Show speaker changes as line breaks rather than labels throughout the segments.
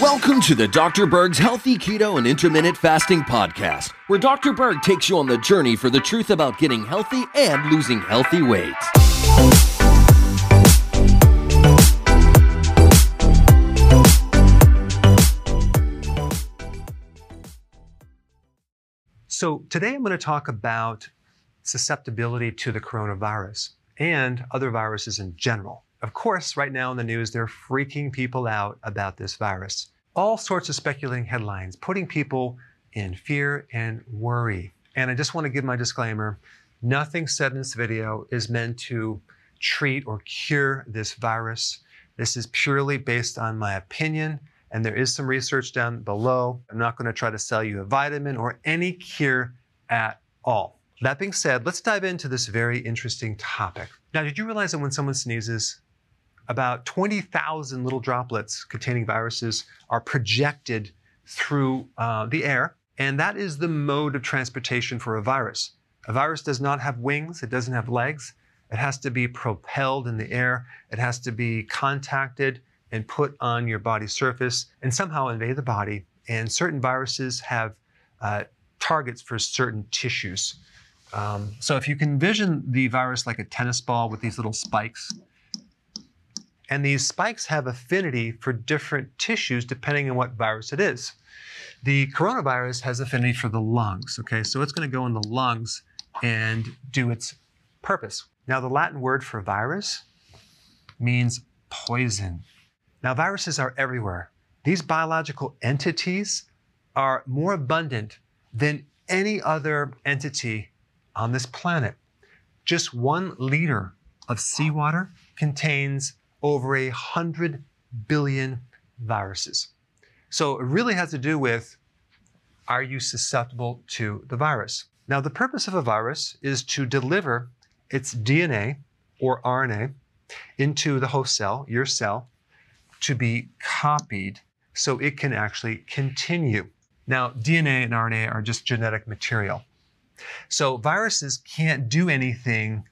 Welcome to the Dr. Berg's Healthy Keto and Intermittent Fasting Podcast, where Dr. Berg takes you on the journey for the truth about getting healthy and losing healthy weight.
So, today I'm going to talk about susceptibility to the coronavirus and other viruses in general. Of course, right now in the news, they're freaking people out about this virus. All sorts of speculating headlines, putting people in fear and worry. And I just want to give my disclaimer nothing said in this video is meant to treat or cure this virus. This is purely based on my opinion, and there is some research down below. I'm not going to try to sell you a vitamin or any cure at all. That being said, let's dive into this very interesting topic. Now, did you realize that when someone sneezes, about 20,000 little droplets containing viruses are projected through uh, the air, and that is the mode of transportation for a virus. A virus does not have wings, it doesn't have legs. It has to be propelled in the air, it has to be contacted and put on your body surface and somehow invade the body. And certain viruses have uh, targets for certain tissues. Um, so if you can envision the virus like a tennis ball with these little spikes, and these spikes have affinity for different tissues depending on what virus it is. The coronavirus has affinity for the lungs, okay? So it's going to go in the lungs and do its purpose. Now, the Latin word for virus means poison. Now, viruses are everywhere. These biological entities are more abundant than any other entity on this planet. Just one liter of seawater contains over a hundred billion viruses. So it really has to do with are you susceptible to the virus? Now, the purpose of a virus is to deliver its DNA or RNA into the host cell, your cell, to be copied so it can actually continue. Now, DNA and RNA are just genetic material. So viruses can't do anything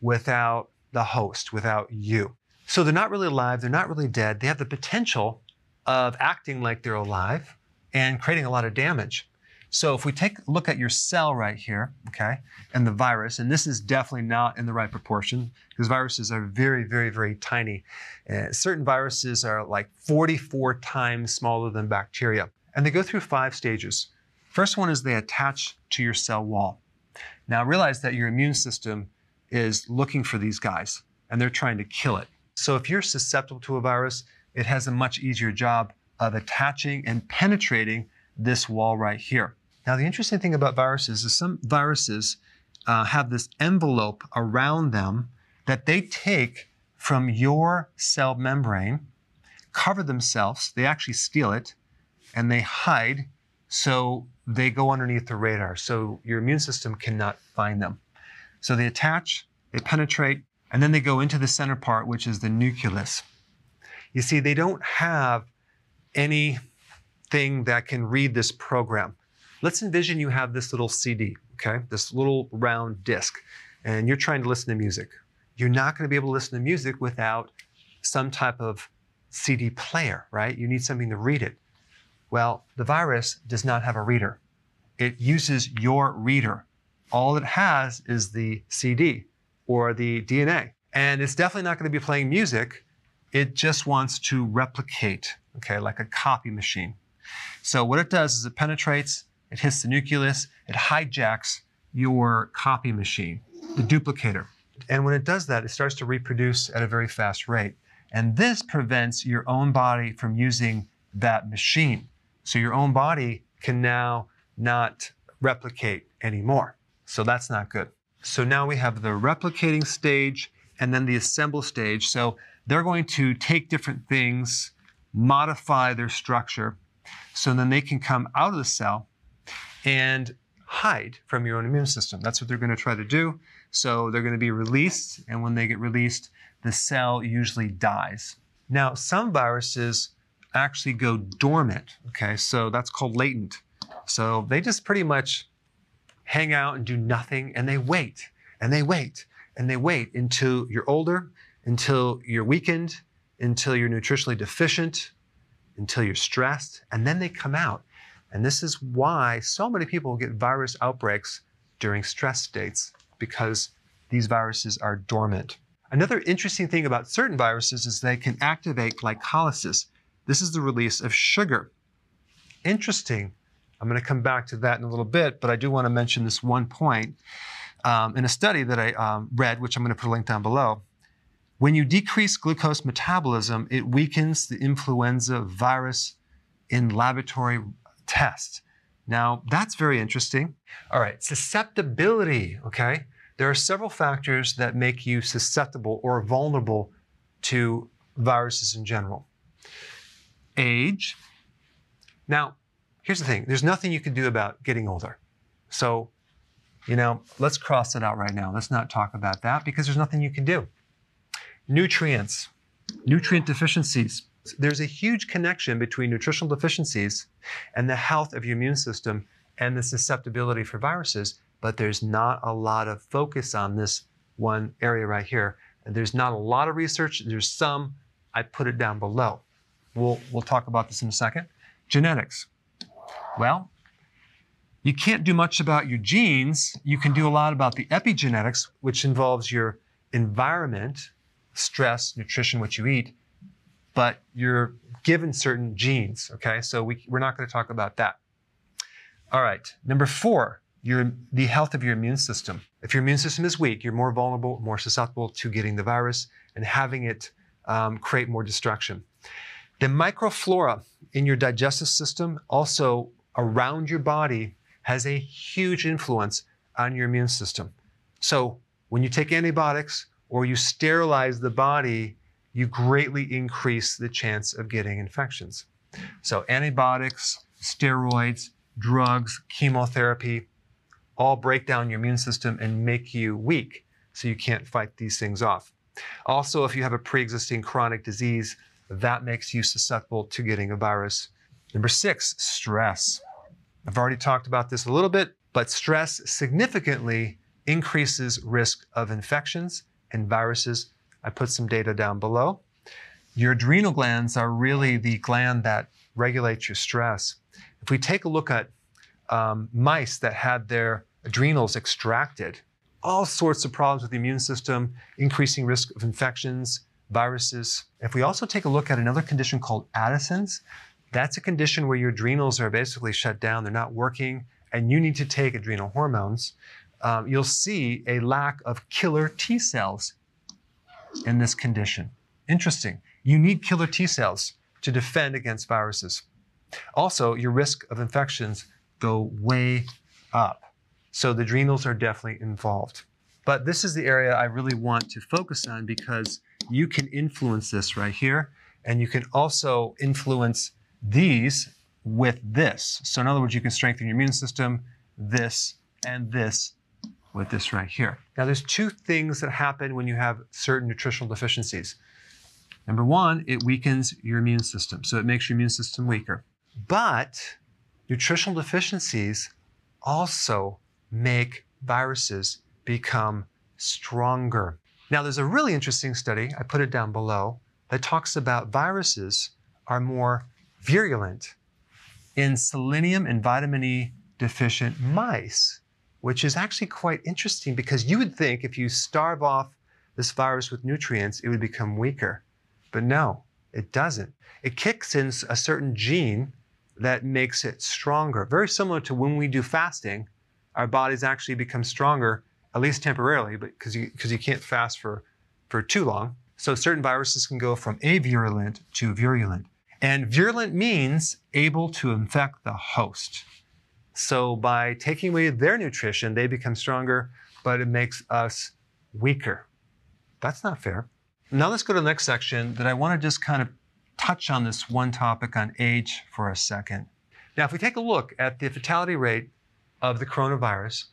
without the host, without you. So they're not really alive, they're not really dead. They have the potential of acting like they're alive and creating a lot of damage. So if we take a look at your cell right here, okay, and the virus, and this is definitely not in the right proportion because viruses are very, very, very tiny. Uh, certain viruses are like 44 times smaller than bacteria. And they go through five stages. First one is they attach to your cell wall. Now realize that your immune system is looking for these guys and they're trying to kill it. So if you're susceptible to a virus, it has a much easier job of attaching and penetrating this wall right here. Now, the interesting thing about viruses is some viruses uh, have this envelope around them that they take from your cell membrane, cover themselves, they actually steal it, and they hide so they go underneath the radar. So your immune system cannot find them. So they attach, they penetrate, and then they go into the center part, which is the nucleus. You see, they don't have anything that can read this program. Let's envision you have this little CD, okay? This little round disc, and you're trying to listen to music. You're not going to be able to listen to music without some type of CD player, right? You need something to read it. Well, the virus does not have a reader. It uses your reader. All it has is the CD or the DNA. And it's definitely not going to be playing music. It just wants to replicate, okay, like a copy machine. So what it does is it penetrates, it hits the nucleus, it hijacks your copy machine, the duplicator. And when it does that, it starts to reproduce at a very fast rate. And this prevents your own body from using that machine. So your own body can now not replicate anymore. So that's not good. So now we have the replicating stage and then the assemble stage. So they're going to take different things, modify their structure, so then they can come out of the cell and hide from your own immune system. That's what they're going to try to do. So they're going to be released, and when they get released, the cell usually dies. Now, some viruses actually go dormant, okay? So that's called latent. So they just pretty much hang out and do nothing, and they wait, and they wait, and they wait until you're older, until you're weakened, until you're nutritionally deficient, until you're stressed, and then they come out. And this is why so many people get virus outbreaks during stress states because these viruses are dormant. Another interesting thing about certain viruses is they can activate glycolysis. This is the release of sugar. Interesting. I'm going to come back to that in a little bit, but I do want to mention this one point. Um, in a study that I um, read, which I'm going to put a link down below, when you decrease glucose metabolism, it weakens the influenza virus in laboratory tests. Now, that's very interesting. All right, susceptibility, okay? There are several factors that make you susceptible or vulnerable to viruses in general. Age. Now, here's the thing there's nothing you can do about getting older. So, you know, let's cross it out right now. Let's not talk about that because there's nothing you can do. Nutrients, nutrient deficiencies. There's a huge connection between nutritional deficiencies and the health of your immune system and the susceptibility for viruses, but there's not a lot of focus on this one area right here. There's not a lot of research. There's some. I put it down below. We'll, we'll talk about this in a second. Genetics. Well, you can't do much about your genes. You can do a lot about the epigenetics, which involves your environment, stress, nutrition, what you eat, but you're given certain genes, okay? So we, we're not going to talk about that. All right, number four, your, the health of your immune system. If your immune system is weak, you're more vulnerable, more susceptible to getting the virus and having it um, create more destruction. The microflora in your digestive system, also around your body, has a huge influence on your immune system. So when you take antibiotics or you sterilize the body, you greatly increase the chance of getting infections. So antibiotics, steroids, drugs, chemotherapy, all break down your immune system and make you weak so you can't fight these things off. Also, if you have a pre-existing chronic disease, that makes you susceptible to getting a virus. Number six, stress. I've already talked about this a little bit, but stress significantly increases risk of infections and viruses. I put some data down below. Your adrenal glands are really the gland that regulates your stress. If we take a look at um, mice that had their adrenals extracted, all sorts of problems with the immune system, increasing risk of infections, viruses. If we also take a look at another condition called Addison's, that's a condition where your adrenals are basically shut down, they're not working, and you need to take adrenal hormones. Um, you'll see a lack of killer T cells in this condition. Interesting. You need killer T cells to defend against viruses. Also, your risk of infections go way up. So the adrenals are definitely involved. But this is the area I really want to focus on because you can influence this right here. And you can also influence these with this. So in other words, you can strengthen your immune system, this, and this with this right here. Now, there's two things that happen when you have certain nutritional deficiencies. Number one, it weakens your immune system, so it makes your immune system weaker. But nutritional deficiencies also make viruses become stronger. Now, there's a really interesting study, I put it down below, that talks about viruses are more virulent in selenium and vitamin E deficient mice which is actually quite interesting because you would think if you starve off this virus with nutrients, it would become weaker. But no, it doesn't. It kicks in a certain gene that makes it stronger. Very similar to when we do fasting, our bodies actually become stronger, at least temporarily, because you, cause you can't fast for, for too long. So certain viruses can go from avirulent to virulent. And virulent means able to infect the host. So by taking away their nutrition, they become stronger, but it makes us weaker. That's not fair. Now let's go to the next section that I want to just kind of touch on this one topic on age for a second. Now, if we take a look at the fatality rate of the coronavirus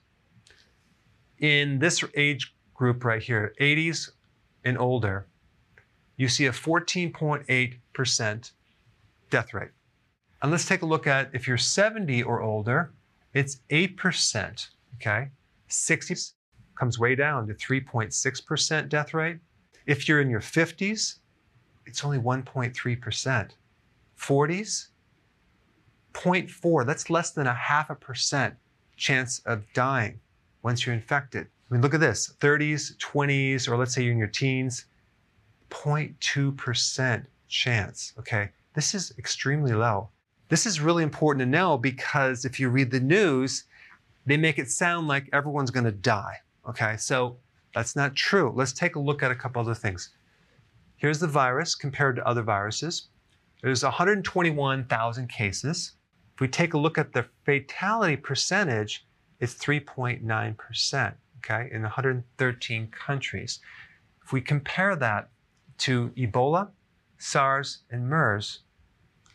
in this age group right here, 80s and older, you see a 14.8% death rate. And let's take a look at if you're 70 or older, it's 8%. Okay. 60 comes way down to 3.6% death rate. If you're in your 50s, it's only 1.3%. 40s, 0.4. That's less than a half a percent chance of dying once you're infected. I mean, look at this 30s, 20s, or let's say you're in your teens, 0.2% chance. Okay. This is extremely low. This is really important to know because if you read the news, they make it sound like everyone's going to die. Okay, so that's not true. Let's take a look at a couple other things. Here's the virus compared to other viruses. There's 121,000 cases. If we take a look at the fatality percentage, it's 3.9%, okay, in 113 countries. If we compare that to Ebola, SARS, and MERS,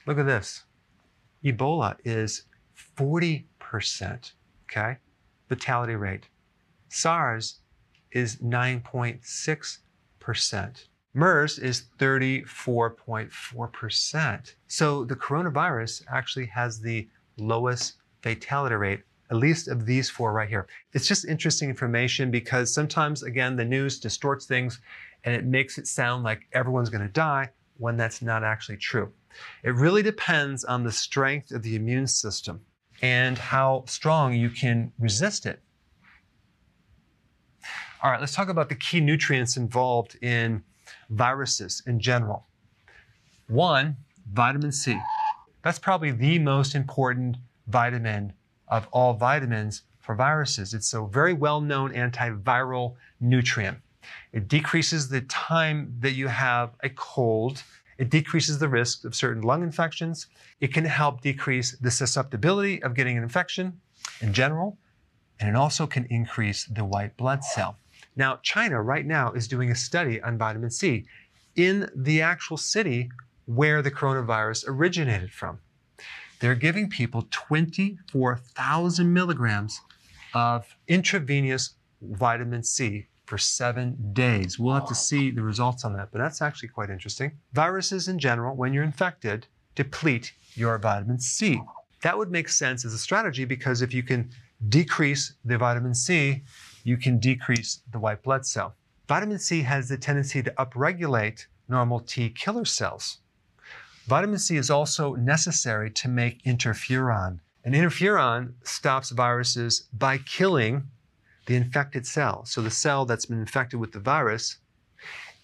look at this. Ebola is 40%, okay, fatality rate. SARS is 9.6%. MERS is 34.4%. So the coronavirus actually has the lowest fatality rate, at least of these four right here. It's just interesting information because sometimes, again, the news distorts things and it makes it sound like everyone's going to die when that's not actually true. It really depends on the strength of the immune system and how strong you can resist it. All right, let's talk about the key nutrients involved in viruses in general. One, vitamin C. That's probably the most important vitamin of all vitamins for viruses. It's a very well known antiviral nutrient. It decreases the time that you have a cold it decreases the risk of certain lung infections. It can help decrease the susceptibility of getting an infection in general, and it also can increase the white blood cell. Now, China right now is doing a study on vitamin C in the actual city where the coronavirus originated from. They're giving people 24,000 milligrams of intravenous vitamin C for seven days. We'll have to see the results on that, but that's actually quite interesting. Viruses in general, when you're infected, deplete your vitamin C. That would make sense as a strategy because if you can decrease the vitamin C, you can decrease the white blood cell. Vitamin C has the tendency to upregulate normal T killer cells. Vitamin C is also necessary to make interferon. And interferon stops viruses by killing the infected cell, so the cell that's been infected with the virus,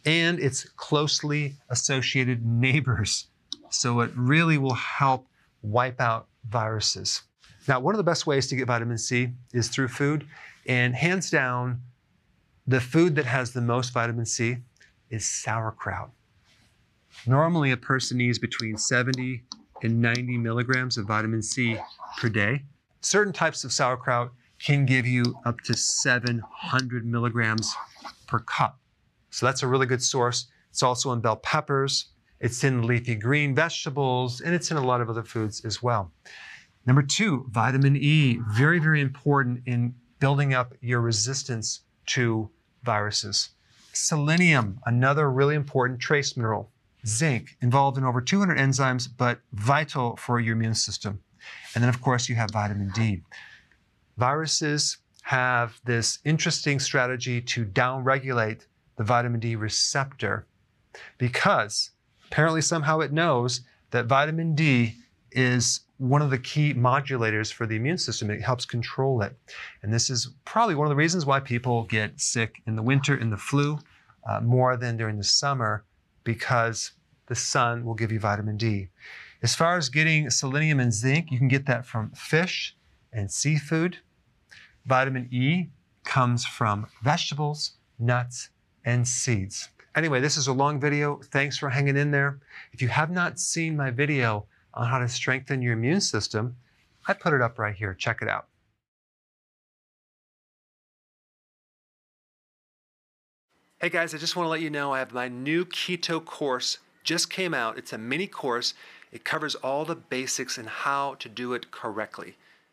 and its closely associated neighbors. So it really will help wipe out viruses. Now, one of the best ways to get vitamin C is through food, and hands down, the food that has the most vitamin C is sauerkraut. Normally, a person needs between 70 and 90 milligrams of vitamin C per day. Certain types of sauerkraut can give you up to 700 milligrams per cup. So that's a really good source. It's also in bell peppers, it's in leafy green vegetables, and it's in a lot of other foods as well. Number two, vitamin E, very, very important in building up your resistance to viruses. Selenium, another really important trace mineral. Zinc, involved in over 200 enzymes, but vital for your immune system. And then, of course, you have vitamin D. Viruses have this interesting strategy to downregulate the vitamin D receptor because apparently somehow it knows that vitamin D is one of the key modulators for the immune system. It helps control it. And this is probably one of the reasons why people get sick in the winter in the flu uh, more than during the summer because the sun will give you vitamin D. As far as getting selenium and zinc, you can get that from fish and seafood. Vitamin E comes from vegetables, nuts, and seeds. Anyway, this is a long video. Thanks for hanging in there. If you have not seen my video on how to strengthen your immune system, I put it up right here. Check it out. Hey guys, I just want to let you know I have my new keto course just came out. It's a mini course. It covers all the basics and how to do it correctly.